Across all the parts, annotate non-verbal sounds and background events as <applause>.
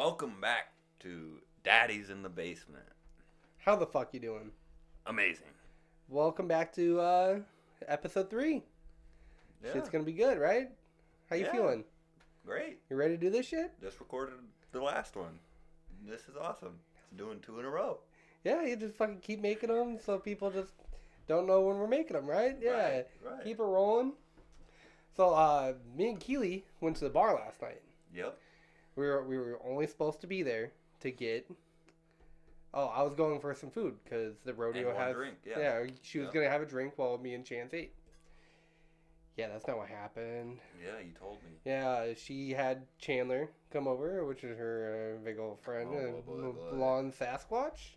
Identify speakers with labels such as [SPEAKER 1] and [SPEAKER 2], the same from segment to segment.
[SPEAKER 1] Welcome back to Daddy's in the Basement.
[SPEAKER 2] How the fuck you doing?
[SPEAKER 1] Amazing.
[SPEAKER 2] Welcome back to uh episode three.
[SPEAKER 1] Yeah,
[SPEAKER 2] Shit's gonna be good, right? How you
[SPEAKER 1] Yeah.
[SPEAKER 2] feeling?
[SPEAKER 1] great.
[SPEAKER 2] You ready to do this shit?
[SPEAKER 1] Just recorded the last one. This is awesome. It's doing two in a row.
[SPEAKER 2] Yeah, you just fucking keep making them so people just don't know when we're making them, right? Yeah.
[SPEAKER 1] Right, right.
[SPEAKER 2] Keep it rolling. So, uh, me and Keely went to the bar last night.
[SPEAKER 1] Yep.
[SPEAKER 2] We were we were only supposed to be there to get. Oh, I was going for some food because the rodeo has.
[SPEAKER 1] drink, yeah.
[SPEAKER 2] she was
[SPEAKER 1] Yep.
[SPEAKER 2] gonna have a drink while me and Chance ate. Yeah, that's not what happened.
[SPEAKER 1] Yeah, you told me.
[SPEAKER 2] Yeah, she had Chandler come over, which is her uh, big old friend,
[SPEAKER 1] Oh,
[SPEAKER 2] a
[SPEAKER 1] boy, boy.
[SPEAKER 2] blonde Sasquatch.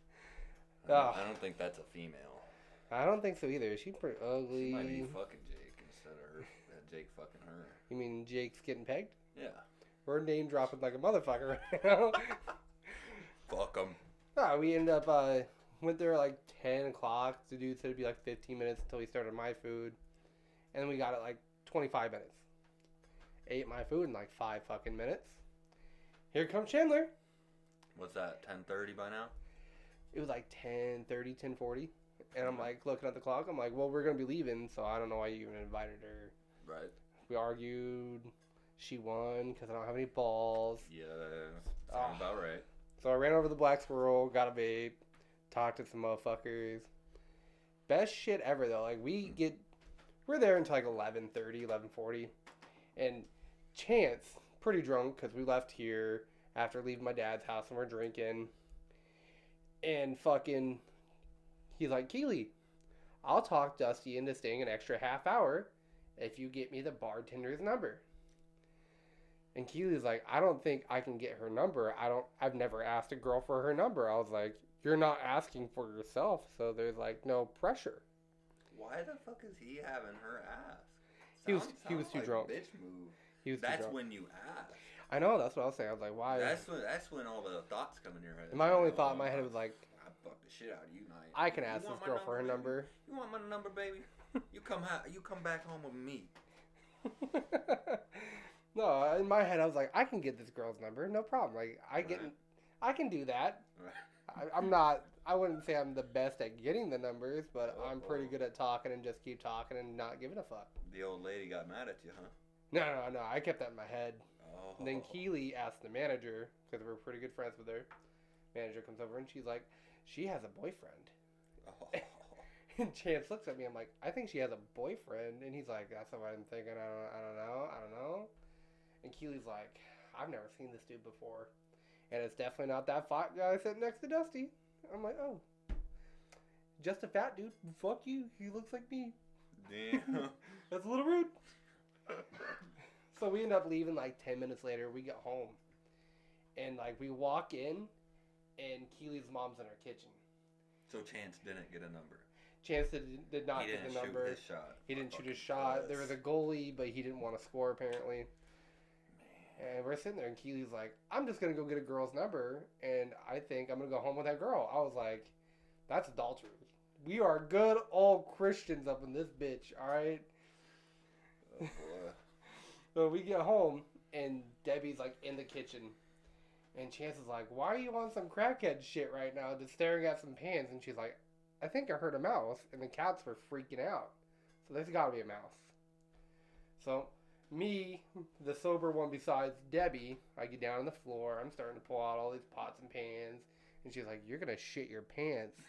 [SPEAKER 1] I don't,
[SPEAKER 2] Ah.
[SPEAKER 1] I don't think that's a female.
[SPEAKER 2] I don't think so either. She's pretty ugly.
[SPEAKER 1] She might be fucking Jake instead of her. uh, Jake fucking her.
[SPEAKER 2] You mean Jake's getting pegged?
[SPEAKER 1] Yeah.
[SPEAKER 2] We're name dropping like a motherfucker <laughs> right now.
[SPEAKER 1] Fuck them.
[SPEAKER 2] no, we ended up uh, went there like ten o'clock. The dude said it'd be like fifteen minutes until we started my food, and we got it like twenty five minutes. Ate my food in like five fucking minutes. Here comes Chandler.
[SPEAKER 1] What's that? Ten thirty by now.
[SPEAKER 2] It was like 10, 10.40. And I'm
[SPEAKER 1] Mhm.
[SPEAKER 2] like looking at the clock. I'm like, well, we're gonna be leaving, so I don't know why you even invited her.
[SPEAKER 1] Right.
[SPEAKER 2] We argued. She won because I don't have any balls.
[SPEAKER 1] Yeah. Sounds about right.
[SPEAKER 2] So I ran over the Black Squirrel, got a vape, talked to some motherfuckers. Best shit ever though. Like we hmm. get, we're there until like 11.30, 11.40. and Chance pretty drunk because we left here after leaving my dad's house and we're drinking. And fucking, he's like, Keely, I'll talk Dusty into staying an extra half hour if you get me the bartender's number. And Keely's like, I don't think I can get her number. I don't. I've never asked a girl for her number. I was like, you're not asking for yourself, so there's like no pressure.
[SPEAKER 1] Why the fuck is he having her ask?
[SPEAKER 2] He was- he was too
[SPEAKER 1] like
[SPEAKER 2] drunk.
[SPEAKER 1] Bitch move.
[SPEAKER 2] He was
[SPEAKER 1] That's when you ask.
[SPEAKER 2] I know. That's what I was saying. I was like, why?
[SPEAKER 1] That's when that's when all the thoughts come in your head.
[SPEAKER 2] My only
[SPEAKER 1] Oh,
[SPEAKER 2] thought in my head was like,
[SPEAKER 1] I fuck the shit out of you, night.
[SPEAKER 2] I can ask this girl for her
[SPEAKER 1] baby?
[SPEAKER 2] number.
[SPEAKER 1] You want my number, baby? <laughs> you come ha- you come back home with me. <laughs>
[SPEAKER 2] no, uh, in my head, I was like, I can get this girl's number, no problem. Like, I get,
[SPEAKER 1] Right.
[SPEAKER 2] I can do that.
[SPEAKER 1] Right.
[SPEAKER 2] I, I'm not. I wouldn't say I'm the best at getting the numbers, but I'm pretty good at talking and just keep talking and not giving a fuck.
[SPEAKER 1] The old lady got mad at you, huh?
[SPEAKER 2] No, no, no. I kept that in my head.
[SPEAKER 1] Oh.
[SPEAKER 2] And then Keely asked the manager, because we're pretty good friends with her. Manager comes over and she's like, she has a boyfriend.
[SPEAKER 1] Oh. <laughs>
[SPEAKER 2] And Chance looks at me. I'm like, I think she has a boyfriend. And he's like, that's what I'm thinking. I don't, I don't know. I don't know. And Keely's like, I've never seen this dude before. And it's definitely not that fat guy sitting next to Dusty. I'm like, oh. Just a fat dude. Fuck you. He looks like me.
[SPEAKER 1] Damn. <laughs>
[SPEAKER 2] That's a little rude. So we end up leaving like 10 minutes later. We get home. And like we walk in, and Keely's mom's in her kitchen.
[SPEAKER 1] so Chance didn't get a number.
[SPEAKER 2] Chance did, did not
[SPEAKER 1] he
[SPEAKER 2] get
[SPEAKER 1] didn't
[SPEAKER 2] the number.
[SPEAKER 1] shoot his shot.
[SPEAKER 2] He didn't shoot his shot. There was a goalie, but he didn't want to score apparently. And we're sitting there, and Keely's like, "I'm just gonna go get a girl's number, and I think I'm gonna go home with that girl." I was like, "That's adultery. We are good old Christians up in this bitch, all right."
[SPEAKER 1] Oh. <laughs>
[SPEAKER 2] So we get home, and Debbie's like in the kitchen, and Chance is like, "Why are you on some crackhead shit right now, just staring at some pans?" And she's like, "I think I heard a mouse," and the cats were freaking out. So there's got to be a mouse. So me, the sober one besides Debbie, I get down on the floor. I'm starting to pull out all these pots and pans, and she's like, "You're gonna shit your pants."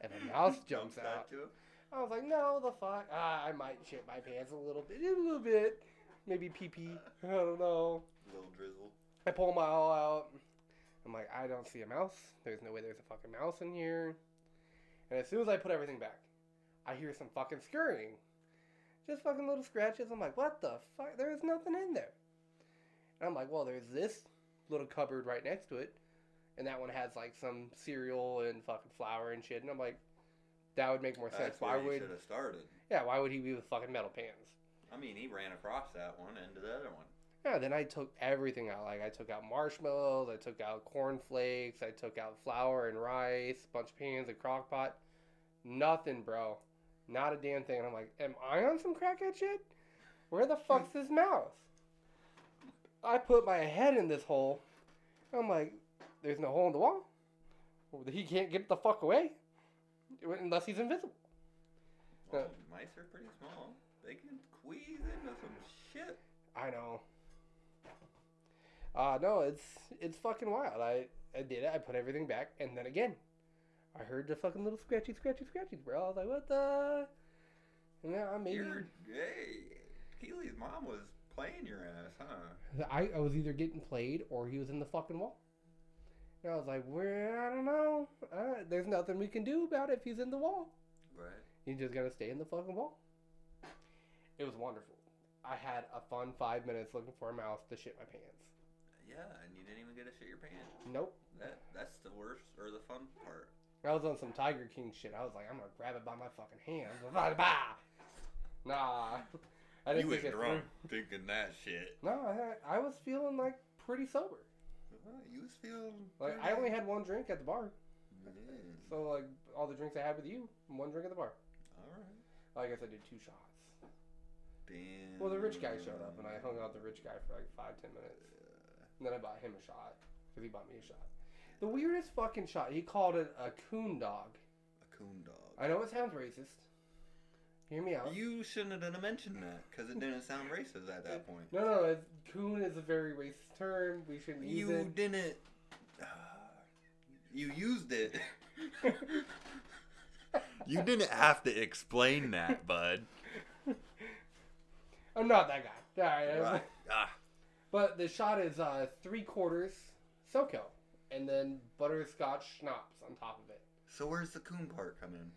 [SPEAKER 2] And a mouse <laughs> jumps out.
[SPEAKER 1] to?
[SPEAKER 2] I was like, no, the fuck. Ah, I might shit my pants a little bit, a little bit, maybe pee pee. I don't know.
[SPEAKER 1] Little drizzle.
[SPEAKER 2] I pull my all out. I'm like, I don't see a mouse. There's no way there's a fucking mouse in here. And as soon as I put everything back, I hear some fucking scurrying. Just fucking little scratches. I'm like, what the fuck? There is nothing in there. And I'm like, well, there's this little cupboard right next to it. And that one has like some cereal and fucking flour and shit. And I'm like, that would make more sense.
[SPEAKER 1] That's
[SPEAKER 2] Why would
[SPEAKER 1] should have started.
[SPEAKER 2] yeah, why would he be with fucking metal pans?
[SPEAKER 1] I mean, he ran across that one into the other one.
[SPEAKER 2] Yeah, then I took everything out. Like I took out marshmallows, I took out cornflakes, I took out flour and rice, a bunch of pans, a crock pot. Nothing, bro. Not a damn thing. And I'm like, am I on some crackhead shit? Where the fuck's this mouse? I put my head in this hole I'm like, there's no hole in the wall. He can't get the fuck away unless he's invisible.
[SPEAKER 1] Well,
[SPEAKER 2] Uh,
[SPEAKER 1] mice are pretty small. They can squeeze into some shit.
[SPEAKER 2] I know. Uh no, it's it's fucking wild. I I did it. I put everything back, and then again, I heard the fucking little scratchy, scratchy, scratchy, bro. I was like, what the? And then I maybe
[SPEAKER 1] You're, hey, Keely's mom was playing your ass, huh?
[SPEAKER 2] I, I was either getting played or he was in the fucking wall. And I was like, well, I don't know. Uh, there's nothing we can do about it if he's in the wall.
[SPEAKER 1] Right.
[SPEAKER 2] He's just gonna stay in the fucking wall. It was wonderful. I had a fun five minutes looking for a mouse to shit my pants.
[SPEAKER 1] Yeah, and you didn't even get to shit your pants.
[SPEAKER 2] Nope.
[SPEAKER 1] That that's the worst or the fun part.
[SPEAKER 2] I was on some Tiger King shit. I was like, I'm gonna grab it by my fucking bah. Nah, I didn't
[SPEAKER 1] you was drunk thinking that shit.
[SPEAKER 2] No, I, I was feeling like pretty sober.
[SPEAKER 1] Uh, you was feeling
[SPEAKER 2] Like I only had one drink at the bar,
[SPEAKER 1] Yeah.
[SPEAKER 2] so like all the drinks I had with you, one drink at the bar.
[SPEAKER 1] All right.
[SPEAKER 2] I guess I did two shots.
[SPEAKER 1] Damn.
[SPEAKER 2] Well, the rich guy showed up, and I hung out with the rich guy for like five, ten minutes.
[SPEAKER 1] Uh,
[SPEAKER 2] And then I bought him a shot because he bought me a shot. The weirdest fucking shot. He called it a coon dog.
[SPEAKER 1] a coon dog.
[SPEAKER 2] I know it sounds racist. Hear me out.
[SPEAKER 1] You shouldn't have mentioned that because it didn't sound racist at that point.
[SPEAKER 2] No, no, it's, coon is a very racist term. We shouldn't use
[SPEAKER 1] You
[SPEAKER 2] it.
[SPEAKER 1] didn't. you used it. <laughs> you didn't have to explain that, bud. <laughs>
[SPEAKER 2] I'm not that guy. All right,
[SPEAKER 1] Right. Ah, <laughs>
[SPEAKER 2] But the shot is uh, three quarters SoCo, and then butterscotch schnapps on top of it.
[SPEAKER 1] so where's the coon part come in?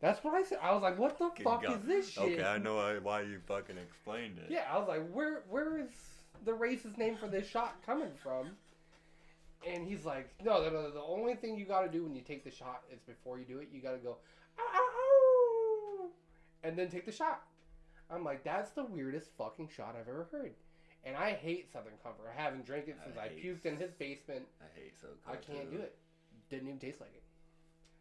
[SPEAKER 2] That's what I said. I was like, "What the
[SPEAKER 1] Good
[SPEAKER 2] fuck
[SPEAKER 1] God.
[SPEAKER 2] is this shit?"
[SPEAKER 1] Okay, I know why- why you fucking explained it.
[SPEAKER 2] Yeah, I was like, "Where, where is the racist name for this shot coming from?" And he's like, "No, no, no. The only thing you got to do when you take the shot is before you do it, you got to go, ow, ow, ow, and then take the shot." I'm like, "That's the weirdest fucking shot I've ever heard." And I hate Southern Comfort. I haven't drank it since I,
[SPEAKER 1] hate
[SPEAKER 2] puked in his basement.
[SPEAKER 1] I hate so.
[SPEAKER 2] I can't do it. Didn't even taste like it.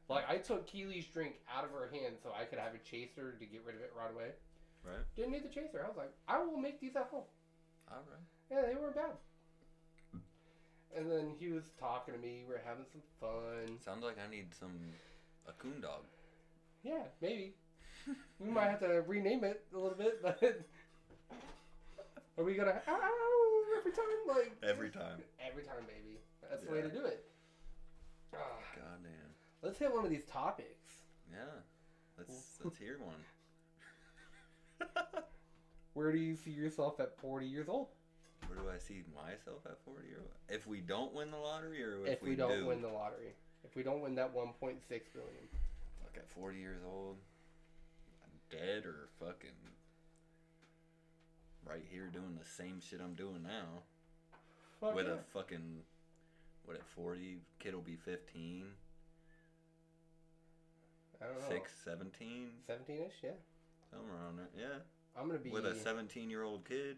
[SPEAKER 2] Like I took Keely's drink out of her hand so I could have a chaser to get rid of it right away.
[SPEAKER 1] Right.
[SPEAKER 2] Didn't need the chaser. I was like, I will make these at home.
[SPEAKER 1] All right.
[SPEAKER 2] Yeah, they weren't bad. And then he was talking to me. We are having some fun.
[SPEAKER 1] Sounds like I need some a coon dog.
[SPEAKER 2] Yeah, maybe. <laughs> We might have to rename it a little bit, <laughs> but are we gonna ow, every time? Like
[SPEAKER 1] Every time.
[SPEAKER 2] every time, baby. That's the way to
[SPEAKER 1] Yeah.
[SPEAKER 2] do it. Ah,
[SPEAKER 1] God damn.
[SPEAKER 2] let's hit one of these topics.
[SPEAKER 1] Yeah. Let's let's hear one. <laughs>
[SPEAKER 2] Where do you see yourself at 40 years old?
[SPEAKER 1] Where do I see myself at 40 or if we don't win the lottery or if,
[SPEAKER 2] If, we, don't
[SPEAKER 1] do?
[SPEAKER 2] win the lottery, if we don't win that 1.6 billion,
[SPEAKER 1] Fuck at 40 years old, I'm dead or fucking right here doing the same shit I'm doing now
[SPEAKER 2] Fuck
[SPEAKER 1] with
[SPEAKER 2] yeah.
[SPEAKER 1] a fucking what at 40 kid will be 15,
[SPEAKER 2] I don't know,
[SPEAKER 1] 6, 17,
[SPEAKER 2] 17ish, yeah.
[SPEAKER 1] somewhere around there. Yeah,
[SPEAKER 2] I'm gonna be
[SPEAKER 1] with a 17 year old kid.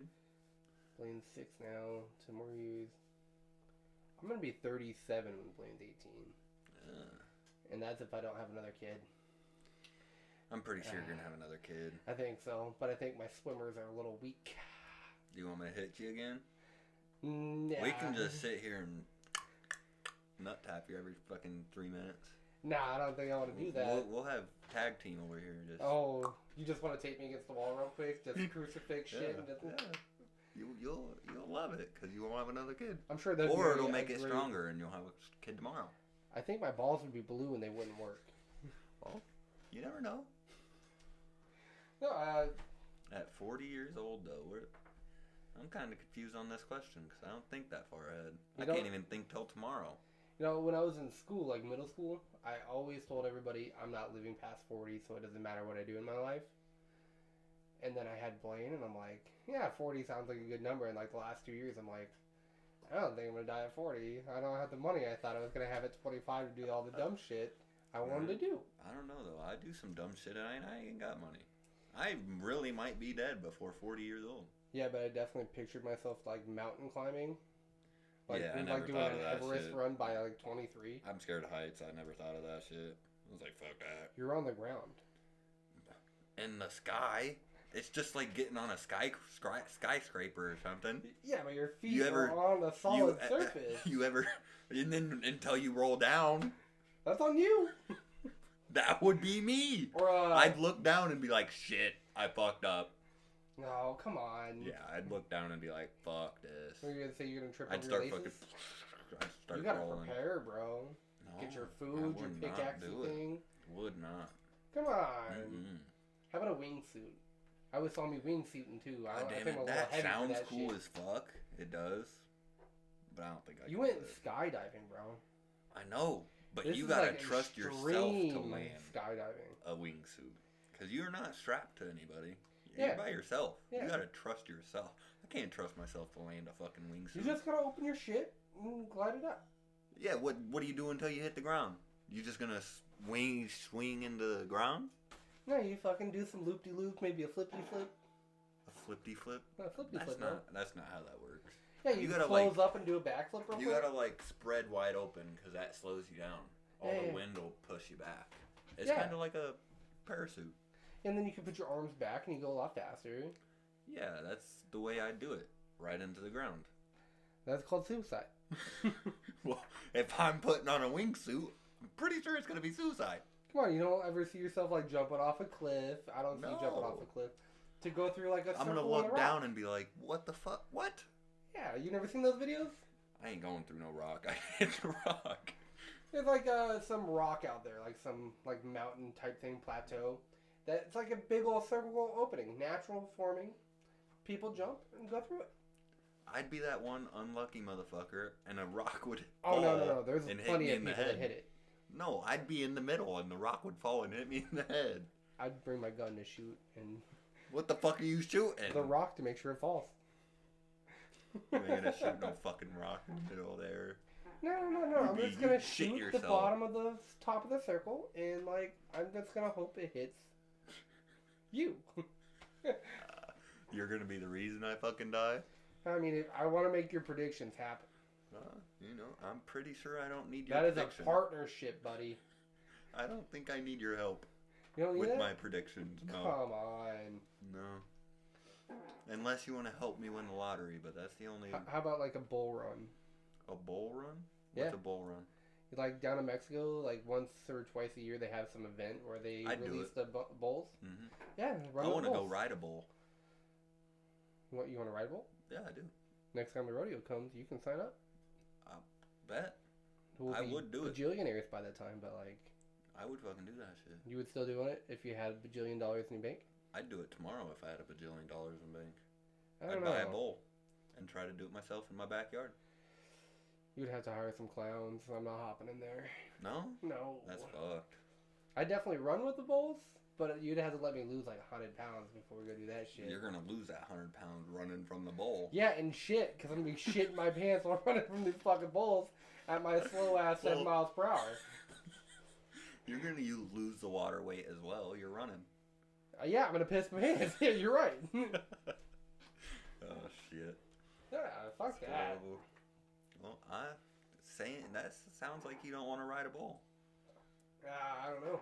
[SPEAKER 2] Blaine's six now. Two more years. I'm gonna be 37 when Blaine's 18,
[SPEAKER 1] Uh,
[SPEAKER 2] and that's if I don't have another kid.
[SPEAKER 1] I'm pretty sure you're gonna have ah. another kid.
[SPEAKER 2] I think so, but I think my swimmers are a little weak.
[SPEAKER 1] Do you want me to hit you again?
[SPEAKER 2] Nah.
[SPEAKER 1] We can just sit here and nut tap you every fucking three minutes.
[SPEAKER 2] Nah, I don't think I want to do that.
[SPEAKER 1] We'll, we'll have tag team over here. Just
[SPEAKER 2] Oh, you just want to take me against the wall real quick? Just <laughs> crucifix shit? And just,
[SPEAKER 1] yeah. You, you'll you'll love it because you won't have another kid,
[SPEAKER 2] I'm sure that.
[SPEAKER 1] or it'll make it stronger and you'll have a kid tomorrow.
[SPEAKER 2] I think my balls would be blue and they wouldn't work.
[SPEAKER 1] Well, you never know.
[SPEAKER 2] No, uh,
[SPEAKER 1] At 40 years old, though, we're, I'm kind of confused on this question because I don't think that far ahead. I
[SPEAKER 2] don't-
[SPEAKER 1] can't even think till tomorrow.
[SPEAKER 2] You know, when I was in school, like middle school, I always told everybody I'm not living past 40, so it doesn't matter what I do in my life. And then I had Blaine, and I'm like, yeah, 40 sounds like a good number. And like the last two years, I'm like, I don't think I'm gonna die at 40. I don't have the money I thought I was gonna have at 25 to do all the dumb shit I wanted to do.
[SPEAKER 1] I don't know though. I do some dumb shit and I, ain't- I ain't got money. I really might be dead before 40 years old.
[SPEAKER 2] Yeah, but I definitely pictured myself like mountain climbing, like
[SPEAKER 1] Yeah, I
[SPEAKER 2] like doing an Everest
[SPEAKER 1] shit.
[SPEAKER 2] run by like 23.
[SPEAKER 1] I'm scared of heights. I never thought of that shit. I was like, fuck that.
[SPEAKER 2] You're on the ground.
[SPEAKER 1] In the sky. It's just like getting on a sky, sky skyscraper or something.
[SPEAKER 2] Yeah, but your feet
[SPEAKER 1] You ever-
[SPEAKER 2] are on a solid
[SPEAKER 1] you, uh, e-, <laughs>
[SPEAKER 2] surface.
[SPEAKER 1] You ever, and then until you roll down,
[SPEAKER 2] That's on you. <laughs>
[SPEAKER 1] that would be me.
[SPEAKER 2] Or uh,
[SPEAKER 1] I'd look down and be like, shit, I fucked up.
[SPEAKER 2] no, come on.
[SPEAKER 1] Yeah, I'd look down and be like, fuck this.
[SPEAKER 2] What are you gonna say? You're gonna trip
[SPEAKER 1] I'd
[SPEAKER 2] over
[SPEAKER 1] start
[SPEAKER 2] your
[SPEAKER 1] fucking. I'd start
[SPEAKER 2] You gotta
[SPEAKER 1] rolling.
[SPEAKER 2] prepare, bro.
[SPEAKER 1] No,
[SPEAKER 2] Get your food, your pickaxe thing.
[SPEAKER 1] Would not.
[SPEAKER 2] Come on.
[SPEAKER 1] Mm-mm.
[SPEAKER 2] How about a wingsuit? I always saw me wingsuiting too. I,
[SPEAKER 1] God
[SPEAKER 2] I
[SPEAKER 1] damn
[SPEAKER 2] a
[SPEAKER 1] it, that sounds
[SPEAKER 2] that
[SPEAKER 1] cool
[SPEAKER 2] shit.
[SPEAKER 1] as fuck. It does. But I don't think I
[SPEAKER 2] You went skydiving, bro.
[SPEAKER 1] I know, but
[SPEAKER 2] This
[SPEAKER 1] you gotta
[SPEAKER 2] like
[SPEAKER 1] trust yourself to land
[SPEAKER 2] skydiving.
[SPEAKER 1] a wingsuit. Because you're not strapped to anybody. You're by yourself.
[SPEAKER 2] Yeah.
[SPEAKER 1] You gotta trust yourself. I can't trust myself to land a fucking wingsuit.
[SPEAKER 2] You just gotta open your shit and glide it up.
[SPEAKER 1] Yeah, what what do you do until you hit the ground? You just gonna swing swing into the ground?
[SPEAKER 2] No, you fucking do some loop de loop, maybe a flippy flip.
[SPEAKER 1] A flippy flip?
[SPEAKER 2] A flippy
[SPEAKER 1] That's
[SPEAKER 2] flip, no.
[SPEAKER 1] not that's not how that works.
[SPEAKER 2] Yeah, you,
[SPEAKER 1] you gotta,
[SPEAKER 2] close
[SPEAKER 1] like-
[SPEAKER 2] up and do a backflip real
[SPEAKER 1] You
[SPEAKER 2] quick.
[SPEAKER 1] gotta like spread wide open because that slows you down. All
[SPEAKER 2] Yeah,
[SPEAKER 1] the
[SPEAKER 2] yeah.
[SPEAKER 1] wind will push you back. It's
[SPEAKER 2] Yeah.
[SPEAKER 1] kind of like a parachute.
[SPEAKER 2] And then you can put your arms back and you go a lot faster.
[SPEAKER 1] Yeah, that's the way I do it. Right into the ground.
[SPEAKER 2] That's called suicide. <laughs>
[SPEAKER 1] well, if I'm putting on a wingsuit, I'm pretty sure it's gonna be suicide.
[SPEAKER 2] Come on, you don't ever see yourself like jumping off a cliff. I don't see you jumping off a cliff. To go through like a
[SPEAKER 1] I'm gonna look down and be like, "What the fuck? What?"
[SPEAKER 2] Yeah, you never seen those videos?
[SPEAKER 1] I ain't going through no rock. <laughs> I hit the rock.
[SPEAKER 2] There's like uh, some rock out there, like some like mountain type thing, plateau. That it's like a big old circle opening, natural forming. People jump and go through it.
[SPEAKER 1] I'd be that one unlucky motherfucker, and a rock would
[SPEAKER 2] Oh no no no! There's
[SPEAKER 1] and
[SPEAKER 2] plenty of
[SPEAKER 1] in the
[SPEAKER 2] people that
[SPEAKER 1] head.
[SPEAKER 2] hit it.
[SPEAKER 1] No, I'd be in the middle, and the rock would fall and hit me <laughs> in the head.
[SPEAKER 2] I'd bring my gun to shoot and
[SPEAKER 1] What the fuck are you shooting?
[SPEAKER 2] the rock to make sure it falls.
[SPEAKER 1] You ain't gonna shoot no fucking rock in the middle there.
[SPEAKER 2] No, no, no, no. I'm just gonna shoot the bottom of the top of the circle, and like I'm just gonna hope it hits you. <laughs>
[SPEAKER 1] You're gonna be the reason I fucking die.
[SPEAKER 2] I mean, if I want to make your predictions happen.
[SPEAKER 1] Uh, you know, I'm pretty sure I don't need your
[SPEAKER 2] That is
[SPEAKER 1] prediction.
[SPEAKER 2] a partnership, buddy.
[SPEAKER 1] I don't think I need your help
[SPEAKER 2] You don't need
[SPEAKER 1] with
[SPEAKER 2] that?
[SPEAKER 1] my predictions. No,
[SPEAKER 2] Come on.
[SPEAKER 1] no. Unless you want to help me win the lottery, but that's the only
[SPEAKER 2] H- How about like a bull run?
[SPEAKER 1] a bull run.
[SPEAKER 2] Yeah.
[SPEAKER 1] What's a bull run?
[SPEAKER 2] Like down in Mexico, like once or twice a year, they have some event where they
[SPEAKER 1] I'd
[SPEAKER 2] release the bu- bulls.
[SPEAKER 1] hmm
[SPEAKER 2] Yeah, run
[SPEAKER 1] I want to go ride a bull.
[SPEAKER 2] What you want to ride a bull?
[SPEAKER 1] Yeah, I do.
[SPEAKER 2] Next time the rodeo comes, you can sign up.
[SPEAKER 1] I bet
[SPEAKER 2] We'll
[SPEAKER 1] I would do it.
[SPEAKER 2] Bajillionaires by that time, but like
[SPEAKER 1] I would fucking do that shit.
[SPEAKER 2] you would still do it if you had a bajillion dollars in your bank.
[SPEAKER 1] I'd do it tomorrow if I had a bajillion dollars in bank.
[SPEAKER 2] I
[SPEAKER 1] I'd
[SPEAKER 2] don't
[SPEAKER 1] buy a bowl and try to do it myself in my backyard.
[SPEAKER 2] You would have to hire some clowns. I'm not hopping in there.
[SPEAKER 1] No,
[SPEAKER 2] No.
[SPEAKER 1] that's fucked.
[SPEAKER 2] I definitely run with the bulls, but you'd have to let me lose like 100 pounds before we go do that shit.
[SPEAKER 1] You're gonna lose that hundred pounds running from the bowl.
[SPEAKER 2] Yeah, and shit, because I'm gonna be shitting my <laughs> pants while running from these fucking bulls at my slow ass seven miles per hour. <laughs>
[SPEAKER 1] You're gonna you lose the water weight as well. You're running.
[SPEAKER 2] Uh, yeah, I'm gonna piss my pants. <laughs> yeah, you're right. <laughs> <laughs>
[SPEAKER 1] oh shit.
[SPEAKER 2] yeah, fuck that.
[SPEAKER 1] Terrible. Well, I saying that sounds like you don't want to ride a bull.
[SPEAKER 2] Uh, I don't know.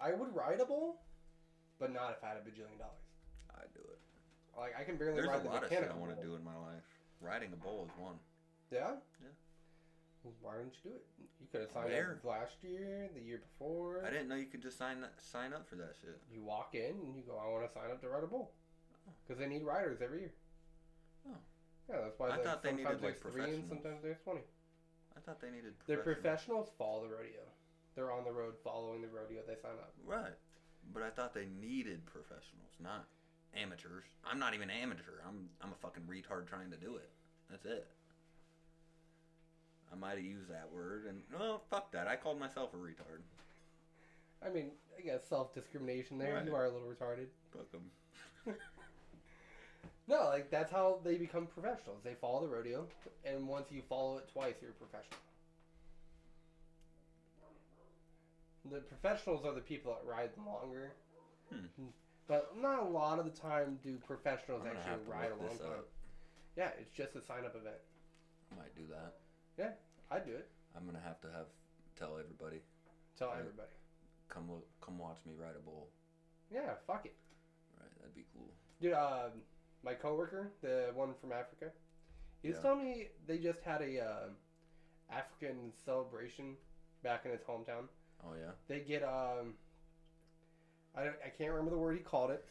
[SPEAKER 2] I would ride a bull, but not if I had a bajillion dollars.
[SPEAKER 1] I'd do it.
[SPEAKER 2] Like I can barely
[SPEAKER 1] There's
[SPEAKER 2] ride
[SPEAKER 1] a
[SPEAKER 2] the
[SPEAKER 1] lot of shit I want to do in my life. Riding a bull is one.
[SPEAKER 2] Yeah.
[SPEAKER 1] Yeah.
[SPEAKER 2] Why didn't you do it? You could have signed
[SPEAKER 1] Where?
[SPEAKER 2] up last year, the year before.
[SPEAKER 1] I didn't know you could just sign that, sign up for that shit.
[SPEAKER 2] You walk in and you go, I want to sign up to ride a bull.
[SPEAKER 1] Oh.
[SPEAKER 2] Because they need riders every year.
[SPEAKER 1] Oh.
[SPEAKER 2] Yeah, that's why
[SPEAKER 1] I thought they needed, like,
[SPEAKER 2] three and
[SPEAKER 1] professionals.
[SPEAKER 2] sometimes there's 20.
[SPEAKER 1] I thought they needed. Professionals.
[SPEAKER 2] professionals follow the rodeo. They're on the road following the rodeo. They sign up.
[SPEAKER 1] Right. But I thought they needed professionals, not amateurs. I'm not even amateur. I'm I'm a fucking retard trying to do it. That's it. I might have used that word and well, fuck that. I called myself a retard.
[SPEAKER 2] I mean, I guess self discrimination there.
[SPEAKER 1] Right.
[SPEAKER 2] You are a little retarded.
[SPEAKER 1] Fuck 'em. <laughs>
[SPEAKER 2] No, like that's how they become professionals. They follow the rodeo, and once you follow it twice, you're a professional. The professionals are the people that ride the longer.
[SPEAKER 1] Hmm.
[SPEAKER 2] But not a lot of the time do professionals actually ride along. Yeah, it's just a sign up event.
[SPEAKER 1] I might do that.
[SPEAKER 2] I'd do it.
[SPEAKER 1] I'm gonna have to have tell everybody
[SPEAKER 2] Tell
[SPEAKER 1] Right.
[SPEAKER 2] everybody.
[SPEAKER 1] come look, come watch me ride a bull.
[SPEAKER 2] Yeah, fuck it.
[SPEAKER 1] Right. That'd be cool.
[SPEAKER 2] Dude, um, my coworker, the one from Africa, he was
[SPEAKER 1] Yeah.
[SPEAKER 2] telling me they just had a uh, African celebration back in his hometown.
[SPEAKER 1] Oh yeah.
[SPEAKER 2] They get um, I don't- I can't remember the word he called it,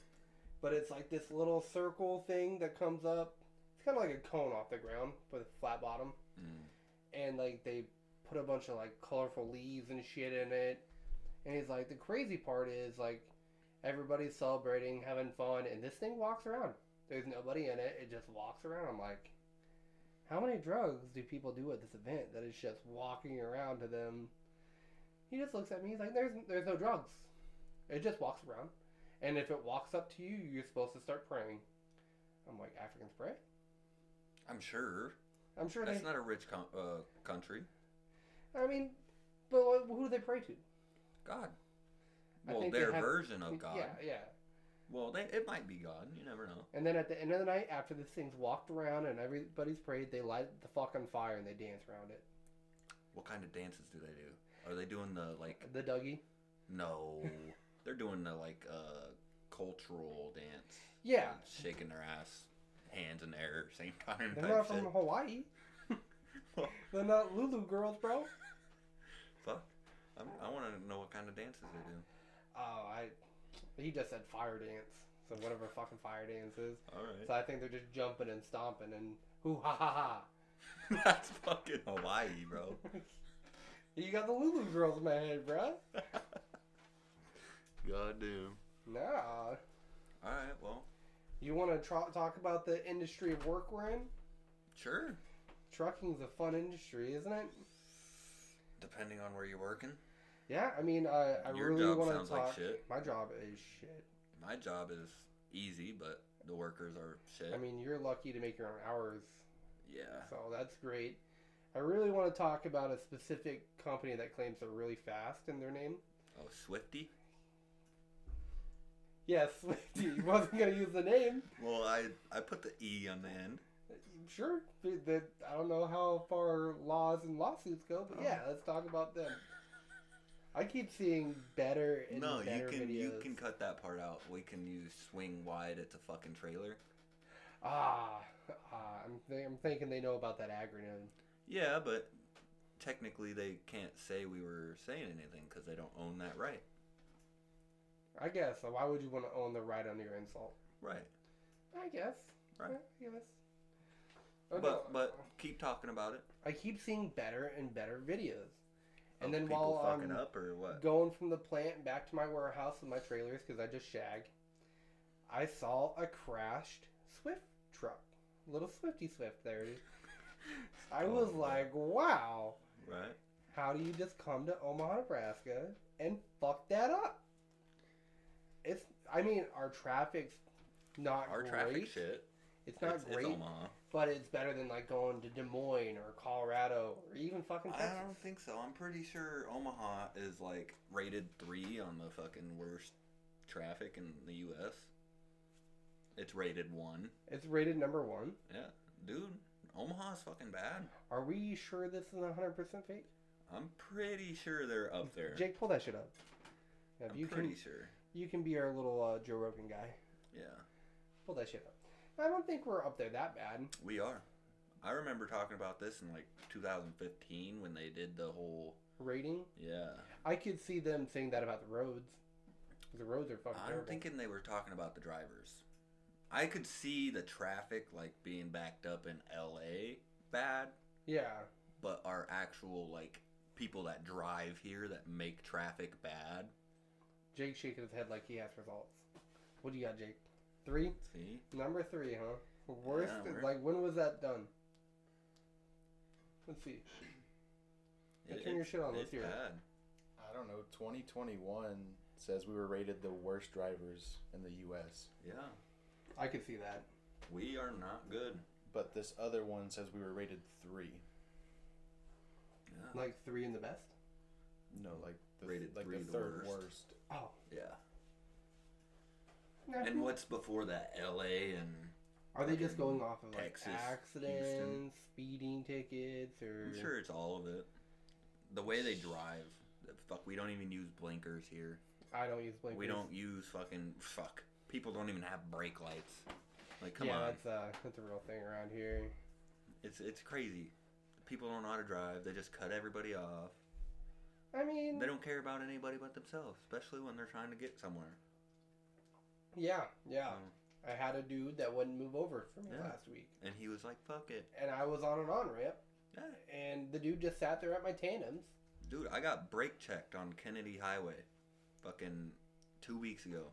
[SPEAKER 2] but it's like this little circle thing that comes up. It's kind of like a cone off the ground with a flat bottom,
[SPEAKER 1] Mm.
[SPEAKER 2] And like they put a bunch of like colorful leaves and shit in it. And he's like, the crazy part is like everybody's celebrating, having fun, and this thing walks around. There's nobody in it. It just walks around. I'm like, how many drugs do people do at this event that is just walking around to them? He just looks at me. He's like, there's there's no drugs. It just walks around, and if it walks up to you, you're supposed to start praying. I'm like, Africans pray.
[SPEAKER 1] I'm sure.
[SPEAKER 2] I'm sure
[SPEAKER 1] That's
[SPEAKER 2] they.
[SPEAKER 1] not a rich com- uh, country.
[SPEAKER 2] I mean, but who do they pray to?
[SPEAKER 1] God.
[SPEAKER 2] I
[SPEAKER 1] Well,
[SPEAKER 2] think they
[SPEAKER 1] their
[SPEAKER 2] have-
[SPEAKER 1] version of God.
[SPEAKER 2] Yeah, yeah.
[SPEAKER 1] Well, they, it might be God. You never know.
[SPEAKER 2] And then at the end of the night, after this thing's walked around and everybody's prayed, they light the fuck on fire and they dance around it.
[SPEAKER 1] What kind of dances do they do? Are they doing the like?
[SPEAKER 2] The Dougie.
[SPEAKER 1] No, they're doing the like uh cultural dance.
[SPEAKER 2] Yeah.
[SPEAKER 1] shaking their ass, hands in the air, <laughs> same time.
[SPEAKER 2] They're not
[SPEAKER 1] shit.
[SPEAKER 2] from Hawaii. <laughs> They're not Lulu girls, bro.
[SPEAKER 1] Fuck. I'm, I want to know what kind of dances they do.
[SPEAKER 2] Oh, I. He just said fire dance. So whatever fucking fire dance is.
[SPEAKER 1] All right.
[SPEAKER 2] So I think they're just jumping and stomping and hoo ha ha <laughs> ha.
[SPEAKER 1] That's fucking Hawaii, bro.
[SPEAKER 2] You got the Lulu girls in my head, bro.
[SPEAKER 1] God damn.
[SPEAKER 2] Nah.
[SPEAKER 1] All right. Well,
[SPEAKER 2] You want to tr- talk about the industry of work we're in?
[SPEAKER 1] sure.
[SPEAKER 2] Trucking's a fun industry, isn't it?
[SPEAKER 1] Depending on where you're working.
[SPEAKER 2] Yeah, I mean, I, I
[SPEAKER 1] Your
[SPEAKER 2] really
[SPEAKER 1] job
[SPEAKER 2] want
[SPEAKER 1] sounds
[SPEAKER 2] to
[SPEAKER 1] like
[SPEAKER 2] talk.
[SPEAKER 1] shit.
[SPEAKER 2] My job is shit.
[SPEAKER 1] My job is easy, but the workers are shit.
[SPEAKER 2] I mean, you're lucky to make your own hours,
[SPEAKER 1] yeah.
[SPEAKER 2] so that's great. I really want to talk about a specific company that claims they're really fast in their name.
[SPEAKER 1] Oh, Swifty.
[SPEAKER 2] Yes, <laughs> Swifty. wasn't gonna use the name.
[SPEAKER 1] Well, I I put the e on the end.
[SPEAKER 2] Sure, that I don't know how far laws and lawsuits go, but yeah,
[SPEAKER 1] Oh.
[SPEAKER 2] let's talk about them. I keep seeing better and
[SPEAKER 1] no, you can
[SPEAKER 2] videos.
[SPEAKER 1] you can cut that part out. We can use swing wide. It's a fucking trailer.
[SPEAKER 2] Ah, ah I'm, th- I'm thinking they know about that acronym.
[SPEAKER 1] Yeah, but technically they can't say we were saying anything because they don't own that right.
[SPEAKER 2] I guess. So why would you want to own the right under your insult?
[SPEAKER 1] Right.
[SPEAKER 2] I guess.
[SPEAKER 1] Right.
[SPEAKER 2] I guess. Oh,
[SPEAKER 1] but
[SPEAKER 2] no.
[SPEAKER 1] but keep talking about it.
[SPEAKER 2] I keep seeing better and better videos. And
[SPEAKER 1] Of
[SPEAKER 2] then while
[SPEAKER 1] fucking
[SPEAKER 2] I'm
[SPEAKER 1] up or what?
[SPEAKER 2] going from the plant back to my warehouse with my trailers because I just shag, I saw a crashed Swift truck. Little Swifty Swift there. <laughs> I was
[SPEAKER 1] Oh,
[SPEAKER 2] like, wow.
[SPEAKER 1] Right.
[SPEAKER 2] How do you just come to Omaha, Nebraska and fuck that up? It's, I mean, our traffic's not
[SPEAKER 1] Our
[SPEAKER 2] great.
[SPEAKER 1] traffic shit.
[SPEAKER 2] It's not
[SPEAKER 1] it's,
[SPEAKER 2] great,
[SPEAKER 1] It's
[SPEAKER 2] but it's better than like going to Des Moines or Colorado or even fucking Texas.
[SPEAKER 1] I don't think so. I'm pretty sure Omaha is like rated three on the fucking worst traffic in the U.S. It's rated one.
[SPEAKER 2] It's rated number one.
[SPEAKER 1] Yeah, dude, Omaha's fucking bad.
[SPEAKER 2] Are we sure this is 100% fake?
[SPEAKER 1] I'm pretty sure they're up there.
[SPEAKER 2] Jake, pull that shit up. Yeah,
[SPEAKER 1] I'm
[SPEAKER 2] you
[SPEAKER 1] pretty
[SPEAKER 2] can
[SPEAKER 1] sure.
[SPEAKER 2] You can be our little uh, Joe Rogan guy.
[SPEAKER 1] Yeah,
[SPEAKER 2] Pull that shit up. I don't think we're up there that bad.
[SPEAKER 1] we are. I remember talking about this in like 2015 when they did the whole.
[SPEAKER 2] Rating.
[SPEAKER 1] Yeah,
[SPEAKER 2] I could see them saying that about the roads. The roads are fucking
[SPEAKER 1] I'm
[SPEAKER 2] terrible.
[SPEAKER 1] thinking they were talking about the drivers. I could see the traffic like being backed up in LA bad,
[SPEAKER 2] Yeah.
[SPEAKER 1] but our actual like people that drive here that make traffic bad.
[SPEAKER 2] Jake shaking his head like he has results. What do you got, Jake? Three?
[SPEAKER 1] See,
[SPEAKER 2] Number three, huh? Worst.
[SPEAKER 1] Yeah, we're-
[SPEAKER 2] like when was that done? Let's see. Hey, turn your shit on, let's
[SPEAKER 1] It's
[SPEAKER 2] hear it.
[SPEAKER 1] bad.
[SPEAKER 3] I don't know. 2021 says we were rated the worst drivers in the U.S.,
[SPEAKER 1] Yeah,
[SPEAKER 2] I could see that.
[SPEAKER 1] we are not good.
[SPEAKER 3] but this other one says we were rated three.
[SPEAKER 1] Yeah,
[SPEAKER 2] Like three in the best.
[SPEAKER 3] No, like the,
[SPEAKER 1] Rated
[SPEAKER 3] like
[SPEAKER 1] three,
[SPEAKER 3] the
[SPEAKER 1] the
[SPEAKER 3] third
[SPEAKER 1] worst.
[SPEAKER 3] worst.
[SPEAKER 2] Oh.
[SPEAKER 1] yeah.
[SPEAKER 2] Yeah.
[SPEAKER 1] And what's before that? L.A. and
[SPEAKER 2] Are they just going off of like
[SPEAKER 1] Texas,
[SPEAKER 2] accidents,
[SPEAKER 1] Houston.
[SPEAKER 2] speeding tickets, or?
[SPEAKER 1] I'm sure it's all of it. The way they drive. Fuck, we don't even use blinkers here.
[SPEAKER 2] I don't use blinkers.
[SPEAKER 1] We don't use fucking fuck. People don't even have brake lights. Like, come
[SPEAKER 2] yeah,
[SPEAKER 1] on.
[SPEAKER 2] that's uh, that's a real thing around here.
[SPEAKER 1] It's it's crazy. People don't know how to drive. They just cut everybody off.
[SPEAKER 2] I mean,
[SPEAKER 1] They don't care about anybody but themselves, especially when they're trying to get somewhere.
[SPEAKER 2] yeah, yeah.
[SPEAKER 1] Um,
[SPEAKER 2] I had a dude that wouldn't move over for me
[SPEAKER 1] Yeah.
[SPEAKER 2] last week,
[SPEAKER 1] and he was like, "Fuck it."
[SPEAKER 2] and I was on an on ramp,
[SPEAKER 1] Yeah.
[SPEAKER 2] and the dude just sat there at my tandems.
[SPEAKER 1] Dude, I got brake checked on Kennedy Highway, fucking two weeks ago,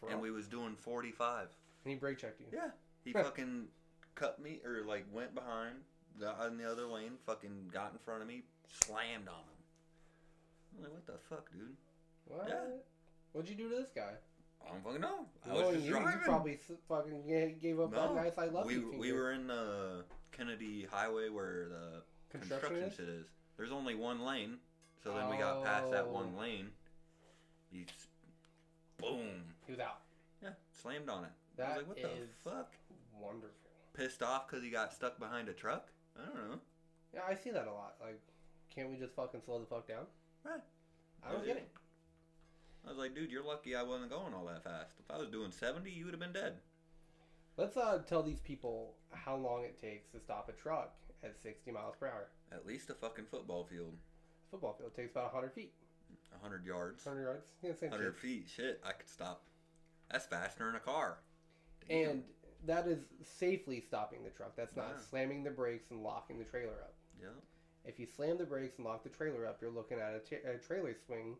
[SPEAKER 2] For
[SPEAKER 1] and we was doing 45.
[SPEAKER 2] and he brake checked you.
[SPEAKER 1] Yeah, he <laughs> fucking cut me or like went behind, got in the other lane, fucking got in front of me, slammed on him. I'm like, what the fuck, dude?
[SPEAKER 2] What?
[SPEAKER 1] Yeah.
[SPEAKER 2] What'd you do to this guy?
[SPEAKER 1] I don't fucking know. I was just
[SPEAKER 2] you, you
[SPEAKER 1] driving.
[SPEAKER 2] probably fucking gave up that
[SPEAKER 1] No,
[SPEAKER 2] nice I love
[SPEAKER 1] we,
[SPEAKER 2] you
[SPEAKER 1] we were in the Kennedy Highway where the
[SPEAKER 2] Construction
[SPEAKER 1] construction,
[SPEAKER 2] is?
[SPEAKER 1] shit is. There's only one lane, so then we got past that one
[SPEAKER 2] oh.
[SPEAKER 1] lane. He, s- boom,
[SPEAKER 2] He was out.
[SPEAKER 1] yeah, slammed on it. I was like, what the fuck?
[SPEAKER 2] Wonderful.
[SPEAKER 1] Pissed off because he got stuck behind a truck? I don't know.
[SPEAKER 2] Yeah, I see that a lot. Like, can't we just fucking slow the fuck down?
[SPEAKER 1] Right.
[SPEAKER 2] I don't get it.
[SPEAKER 1] I was like, dude, you're lucky I wasn't going all that fast. If I was doing 70, you would have been dead.
[SPEAKER 2] Let's uh, tell these people how long it takes to stop a truck at 60 miles per hour.
[SPEAKER 1] At least a fucking football field.
[SPEAKER 2] Football field takes about 100 feet.
[SPEAKER 1] 100 yards.
[SPEAKER 2] 100 yards. Yeah, same
[SPEAKER 1] 100
[SPEAKER 2] shit.
[SPEAKER 1] feet. Shit, I could stop. That's faster than a car.
[SPEAKER 2] And that is safely stopping the truck. That's not
[SPEAKER 1] Yeah.
[SPEAKER 2] slamming the brakes and locking the trailer up.
[SPEAKER 1] Yeah.
[SPEAKER 2] If you slam the brakes and lock the trailer up, you're looking at a, ta- a trailer swing,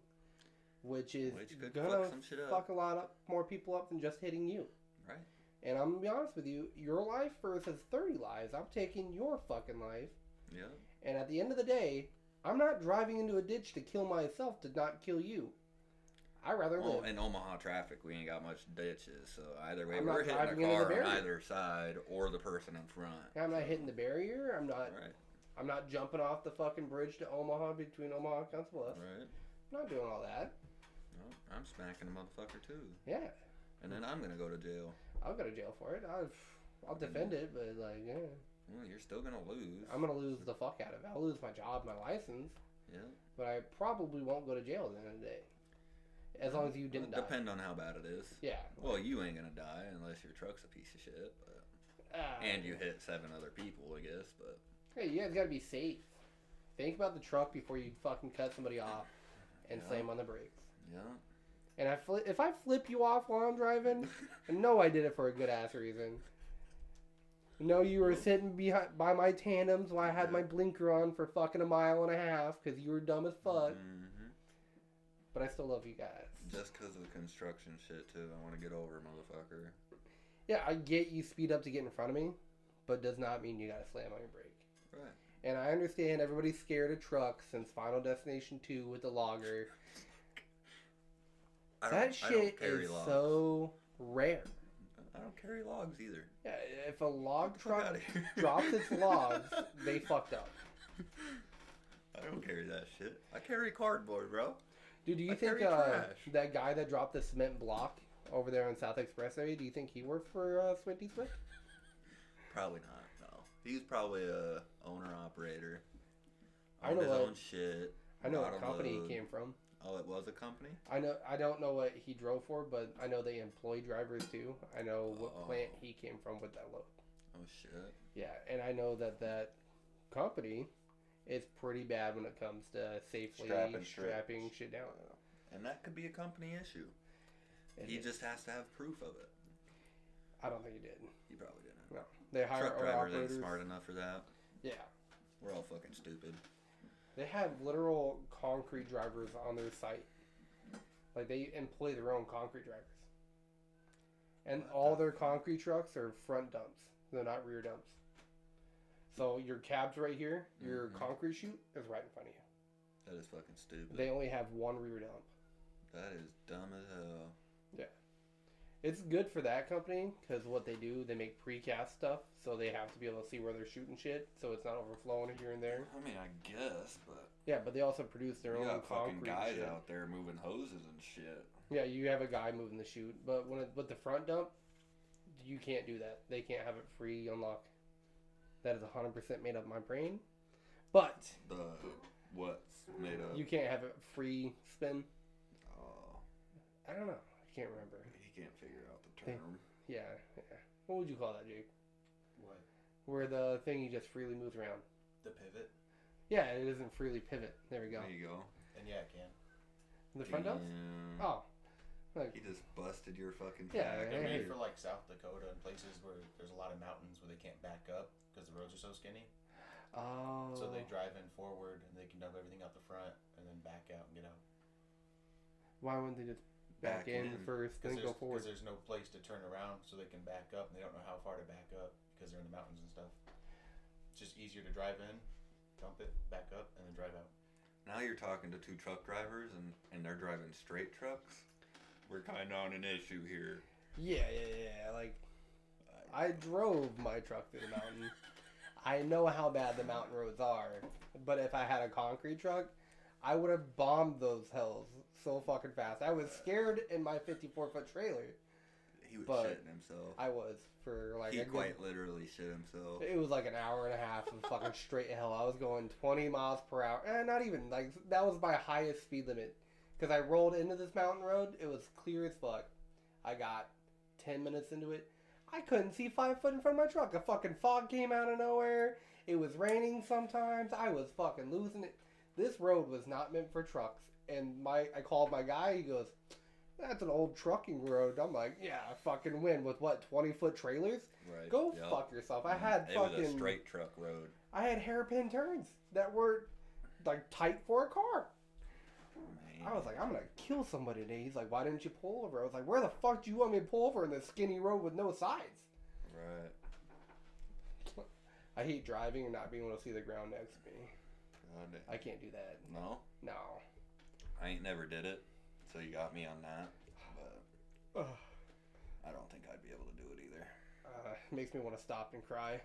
[SPEAKER 2] which is
[SPEAKER 1] Which
[SPEAKER 2] gonna
[SPEAKER 1] fuck some shit up.
[SPEAKER 2] fuck a lot up more people up than just hitting you.
[SPEAKER 1] Right.
[SPEAKER 2] And I'm gonna be honest with you, your life versus 30 lives. I'm taking your fucking life.
[SPEAKER 1] Yeah.
[SPEAKER 2] And at the end of the day, I'm not driving into a ditch to kill myself to not kill you. I rather
[SPEAKER 1] Well,
[SPEAKER 2] live.
[SPEAKER 1] in Omaha traffic, we ain't got much ditches, so either way,
[SPEAKER 2] I'm
[SPEAKER 1] we're hitting a car on either side or the person in front.
[SPEAKER 2] I'm not hitting the barrier. I'm not.
[SPEAKER 1] Right.
[SPEAKER 2] I'm not jumping off the fucking bridge to Omaha between Omaha and Council Bluffs.
[SPEAKER 1] Right.
[SPEAKER 2] I'm not doing all that.
[SPEAKER 1] No, I'm smacking a motherfucker too,
[SPEAKER 2] Yeah,
[SPEAKER 1] and then I'm gonna go to jail.
[SPEAKER 2] I'll go to jail for it. I've, I'll defend it, but like, yeah,
[SPEAKER 1] Well, you're still gonna lose.
[SPEAKER 2] I'm gonna lose the fuck out of it. I'll lose my job, my license,
[SPEAKER 1] Yeah.
[SPEAKER 2] but I probably won't go to jail at the end of the day, as long as you didn't die.
[SPEAKER 1] Depend on how bad it is.
[SPEAKER 2] Yeah.
[SPEAKER 1] Well, you ain't gonna die unless your truck's a piece of shit, but
[SPEAKER 2] Ah.
[SPEAKER 1] and you hit seven other people, I guess. But
[SPEAKER 2] Hey, you guys gotta be safe. Think about the truck before you fucking cut somebody off and
[SPEAKER 1] Yeah.
[SPEAKER 2] slam on the brakes.
[SPEAKER 1] yeah.
[SPEAKER 2] And I fli if I flip you off while I'm driving, <laughs> I know I did it for a good ass reason. No, you were sitting behind by my tandems while I had my blinker on for fucking a mile and a half because you were dumb as fuck.
[SPEAKER 1] hmm
[SPEAKER 2] But I still love you guys.
[SPEAKER 1] Just because of the construction shit too. I want to get over, motherfucker.
[SPEAKER 2] Yeah, I get you speed up to get in front of me, but does not mean you gotta slam on your brake.
[SPEAKER 1] Right.
[SPEAKER 2] And I understand everybody's scared of trucks since Final Destination 2 with the logger. That
[SPEAKER 1] don't, I don't
[SPEAKER 2] shit is
[SPEAKER 1] logs.
[SPEAKER 2] so rare.
[SPEAKER 1] I don't carry logs either.
[SPEAKER 2] Yeah, if a log
[SPEAKER 1] Get the fuck
[SPEAKER 2] truck <laughs> drops its <laughs> logs, they fucked up.
[SPEAKER 1] I don't carry that shit. I carry cardboard, bro.
[SPEAKER 2] Dude, do you
[SPEAKER 1] I
[SPEAKER 2] think uh, that guy that dropped the cement block over there on South Expressway, do you think he worked for uh, Swinty Swift?
[SPEAKER 1] Probably not. No, was probably a owner operator.
[SPEAKER 2] I know
[SPEAKER 1] his
[SPEAKER 2] what-
[SPEAKER 1] own shit.
[SPEAKER 2] I know what company he came from.
[SPEAKER 1] Oh, it was a company.
[SPEAKER 2] I know. I don't know what he drove for, but I know they employ drivers too. I know what
[SPEAKER 1] Oh.
[SPEAKER 2] plant he came from with that load.
[SPEAKER 1] Oh shit.
[SPEAKER 2] Yeah, and I know that that company is pretty bad when it comes to safely
[SPEAKER 3] Strapping shit.
[SPEAKER 2] strapping shit down.
[SPEAKER 1] And that could be a company issue.
[SPEAKER 2] And
[SPEAKER 1] He just has to have proof of it.
[SPEAKER 2] I don't think he did.
[SPEAKER 1] He probably didn't.
[SPEAKER 2] No, they hire
[SPEAKER 1] Truck drivers
[SPEAKER 2] operators.
[SPEAKER 1] ain't smart enough for that.
[SPEAKER 2] Yeah,
[SPEAKER 1] We're all fucking stupid.
[SPEAKER 2] they have literal concrete drivers on their site. Like they employ their own concrete drivers, and
[SPEAKER 1] What
[SPEAKER 2] all
[SPEAKER 1] the
[SPEAKER 2] their concrete trucks are front dumps. They're not rear dumps. So your cab's right here. Your
[SPEAKER 1] Mhm.
[SPEAKER 2] concrete chute is right in front of you.
[SPEAKER 1] That is fucking stupid.
[SPEAKER 2] They only have one rear dump.
[SPEAKER 1] that is dumb as hell.
[SPEAKER 2] It's good for that company because what they do, they make precast stuff, so they have to be able to see where they're shooting shit, so it's not overflowing here and there.
[SPEAKER 1] I mean, I guess, but
[SPEAKER 2] Yeah, but they also produce their
[SPEAKER 1] you
[SPEAKER 2] own
[SPEAKER 1] got fucking
[SPEAKER 2] concrete
[SPEAKER 1] guys
[SPEAKER 2] shit.
[SPEAKER 1] out there moving hoses and shit.
[SPEAKER 2] Yeah, you have a guy moving the chute, but when it, with the front dump, you can't do that. They can't have it free unlock. That is 100% made up in my brain. But
[SPEAKER 1] The what's made of?
[SPEAKER 2] you can't have it free spin.
[SPEAKER 1] oh,
[SPEAKER 2] I don't know. I can't remember.
[SPEAKER 1] He can't figure out the term.
[SPEAKER 2] Yeah, yeah. What would you call that, Jake?
[SPEAKER 3] What?
[SPEAKER 2] Where the thingy just freely moves around.
[SPEAKER 3] The pivot?
[SPEAKER 2] Yeah, it doesn't freely pivot. There we go.
[SPEAKER 1] There you go.
[SPEAKER 3] And yeah, it can.
[SPEAKER 2] The front does? Oh. Like,
[SPEAKER 1] He just busted your fucking
[SPEAKER 2] Yeah,
[SPEAKER 1] track.
[SPEAKER 3] They're
[SPEAKER 2] Hey.
[SPEAKER 3] made for like South Dakota and places where there's a lot of mountains where they can't back up because the roads are so skinny.
[SPEAKER 2] oh.
[SPEAKER 3] So they oh. drive in forward and they can dump everything out the front and then back out and get out.
[SPEAKER 2] Why wouldn't they just back,
[SPEAKER 1] Back
[SPEAKER 2] in,
[SPEAKER 1] in.
[SPEAKER 2] first, then
[SPEAKER 3] Because
[SPEAKER 2] go
[SPEAKER 3] there's,
[SPEAKER 2] forward?
[SPEAKER 3] 'cause there's no place to turn around so they can back up and they don't know how far to back up because they're in the mountains and stuff. It's just easier to drive in, dump it, back up, and then drive out.
[SPEAKER 1] Now you're talking to two truck drivers and, and they're driving straight trucks. We're kind of on an issue here.
[SPEAKER 2] Yeah, yeah, yeah. Like, I drove my truck through the mountain. I know how bad the mountain roads are, but if I had a concrete truck, I would have bombed those hills so fucking fast. I was scared in my 54 foot trailer.
[SPEAKER 1] He was shitting himself.
[SPEAKER 2] I was for like
[SPEAKER 1] he
[SPEAKER 2] a good-
[SPEAKER 1] quite literally shit himself.
[SPEAKER 2] It was like an hour and a half of fucking straight hell. I was going 20 miles per hour. Eh, not even. Like, that was my highest speed limit. Because I rolled into this mountain road. It was clear as fuck. I got 10 minutes into it. I couldn't see five foot in front of my truck. A fucking fog came out of nowhere. It was raining sometimes. I was fucking losing it. This road was not meant for trucks. And my, I called my guy. He goes, "That's an old trucking road." I'm like, "Yeah, I fucking win with what 20 foot trailers."
[SPEAKER 1] Right.
[SPEAKER 2] Go
[SPEAKER 1] Yep.
[SPEAKER 2] fuck yourself. I mm-hmm. had
[SPEAKER 1] It
[SPEAKER 2] fucking
[SPEAKER 1] was a straight truck road.
[SPEAKER 2] I had hairpin turns that were like tight for a car.
[SPEAKER 1] Man.
[SPEAKER 2] I was like, I'm gonna kill somebody today. He's like, why didn't you pull over? I was like, where the fuck do you want me to pull over in this skinny road with no sides?
[SPEAKER 1] Right. <laughs>
[SPEAKER 2] I hate driving and not being able to see the ground next to me. I can't do that.
[SPEAKER 1] No,
[SPEAKER 2] No.
[SPEAKER 1] I ain't never did it, so you got me on that. But. <sighs> I don't think I'd be able to do it either.
[SPEAKER 2] Uh, makes me want to stop and cry.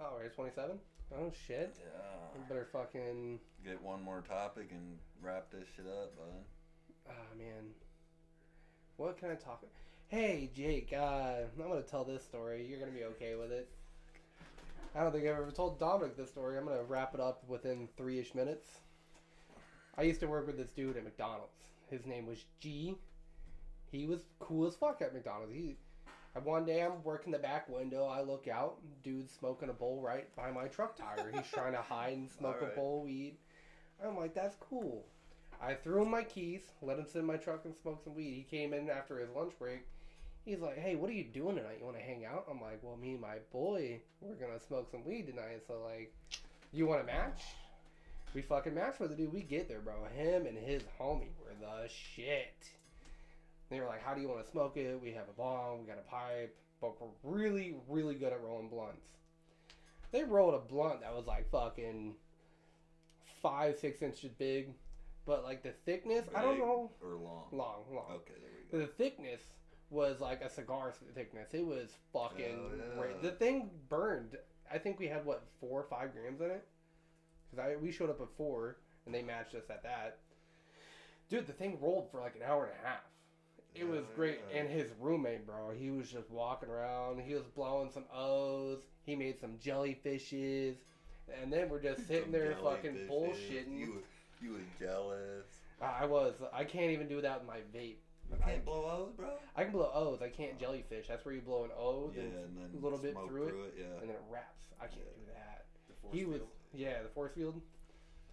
[SPEAKER 2] Oh, we're at 27? Oh, shit.
[SPEAKER 1] Yeah.
[SPEAKER 2] We better fucking.
[SPEAKER 1] Get one more topic and wrap this shit up, bud.
[SPEAKER 2] Ah, man. What can I talk? Hey, Jake. Uh, I'm gonna tell this story. You're gonna be okay with it. I don't think I've ever told Dominick this story. I'm gonna wrap it up within three-ish minutes. I used to work with this dude at McDonald's. His name was G. He was cool as fuck at McDonald's. He, one day I'm working the back window. I look out, dude smoking a bowl right by my truck tire. He's trying to hide and smoke
[SPEAKER 1] Alright.
[SPEAKER 2] a bowl of weed. I'm like, that's cool. I threw him my keys, let him sit in my truck and smoke some weed. He came in after his lunch break. He's like, "Hey, what are you doing tonight? You want to hang out?" I'm like, "Well, me and my boy, we're gonna smoke some weed tonight. So like, you want to match?" We fucking match with the dude. We get there, bro. Him and his homie were the shit. They were like, "How do you want to smoke it? We have a bong, we got a pipe, but we're really, really good at rolling blunts." They rolled a blunt that was like fucking five, six inches big, but like the thickness, I don't know,
[SPEAKER 1] Or long.
[SPEAKER 2] long, long.
[SPEAKER 1] Okay, there we go.
[SPEAKER 2] The thickness was like a cigar thickness. It was fucking
[SPEAKER 1] Hell yeah.
[SPEAKER 2] great. The thing burned. I think we had what four or five grams in it. Cause I we showed up at four and they matched us at that. Dude, the thing rolled for like an hour and a half. It was great.
[SPEAKER 1] yeah.
[SPEAKER 2] And his roommate, bro, he was just walking around. He was blowing some O's. He made some jellyfishes. And then we're just <laughs> sitting there fucking bullshitting.
[SPEAKER 1] You, you was jealous.
[SPEAKER 2] I was. I can't even do that with my vape.
[SPEAKER 1] You
[SPEAKER 2] I-
[SPEAKER 1] can't blow O's, bro?
[SPEAKER 2] I can blow O's. I can't jellyfish. That's where you blow an O
[SPEAKER 1] Yeah,
[SPEAKER 2] and,
[SPEAKER 1] then
[SPEAKER 2] a little bit through it,
[SPEAKER 1] yeah.
[SPEAKER 2] and then it wraps. I can't do that.
[SPEAKER 3] The force
[SPEAKER 2] He was yeah, the force field.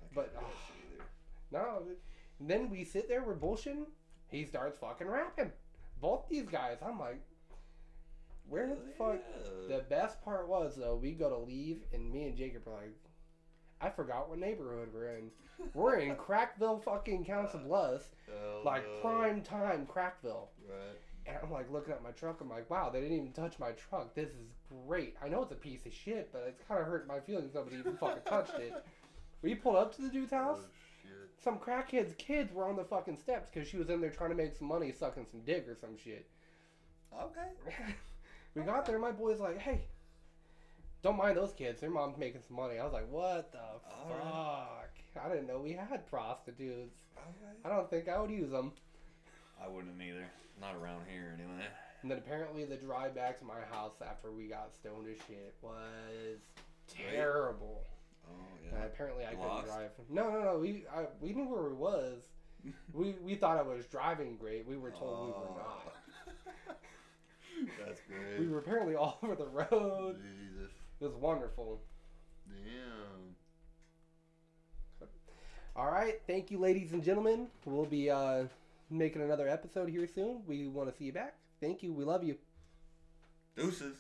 [SPEAKER 1] I
[SPEAKER 2] but,
[SPEAKER 1] do that shit either.
[SPEAKER 2] Ah, no, and then we sit there, we're bullshitting. He starts fucking rapping. Both these guys, I'm like, where the fuck? The best part was though, we go to leave, and me and Jacob are like, I forgot what neighborhood we're in. We're in <laughs> Crackville, fucking Council Bluffs, like
[SPEAKER 1] no.
[SPEAKER 2] prime time Crackville.
[SPEAKER 1] Right.
[SPEAKER 2] And I'm like looking at my truck. I'm like, wow, they didn't even touch my truck. This is great. I know it's a piece of shit, but it's kind of hurt my feelings. Nobody even fucking touched it. <laughs> We pulled up to the dude's house.
[SPEAKER 1] Oh.
[SPEAKER 2] Some crackhead's kids were on the fucking steps because she was in there trying to make some money sucking some dick or some shit.
[SPEAKER 1] Okay. <laughs>
[SPEAKER 2] we got there. My boy's like, hey, don't mind those kids. Their mom's making some money. I was like, what the
[SPEAKER 1] All
[SPEAKER 2] fuck? I didn't know we had prostitutes.
[SPEAKER 1] Okay.
[SPEAKER 2] I don't think I would use them.
[SPEAKER 1] I wouldn't either. Not around here, anyway.
[SPEAKER 2] And then apparently the drive back to my house after we got stoned as shit was terrible.
[SPEAKER 1] Oh,
[SPEAKER 2] And
[SPEAKER 1] yeah.
[SPEAKER 2] apparently I
[SPEAKER 1] Lost?
[SPEAKER 2] couldn't drive. No, no, no. We I, we knew where we was. <laughs> we we thought I was driving great. We were told we were not. Oh. <laughs>
[SPEAKER 1] That's great.
[SPEAKER 2] We were apparently all over the road.
[SPEAKER 1] Jesus.
[SPEAKER 2] It was wonderful.
[SPEAKER 1] Damn.
[SPEAKER 2] All right, thank you, ladies and gentlemen. We'll be uh, making another episode here soon. We want to see you back. Thank you. We love you.
[SPEAKER 1] Deuces.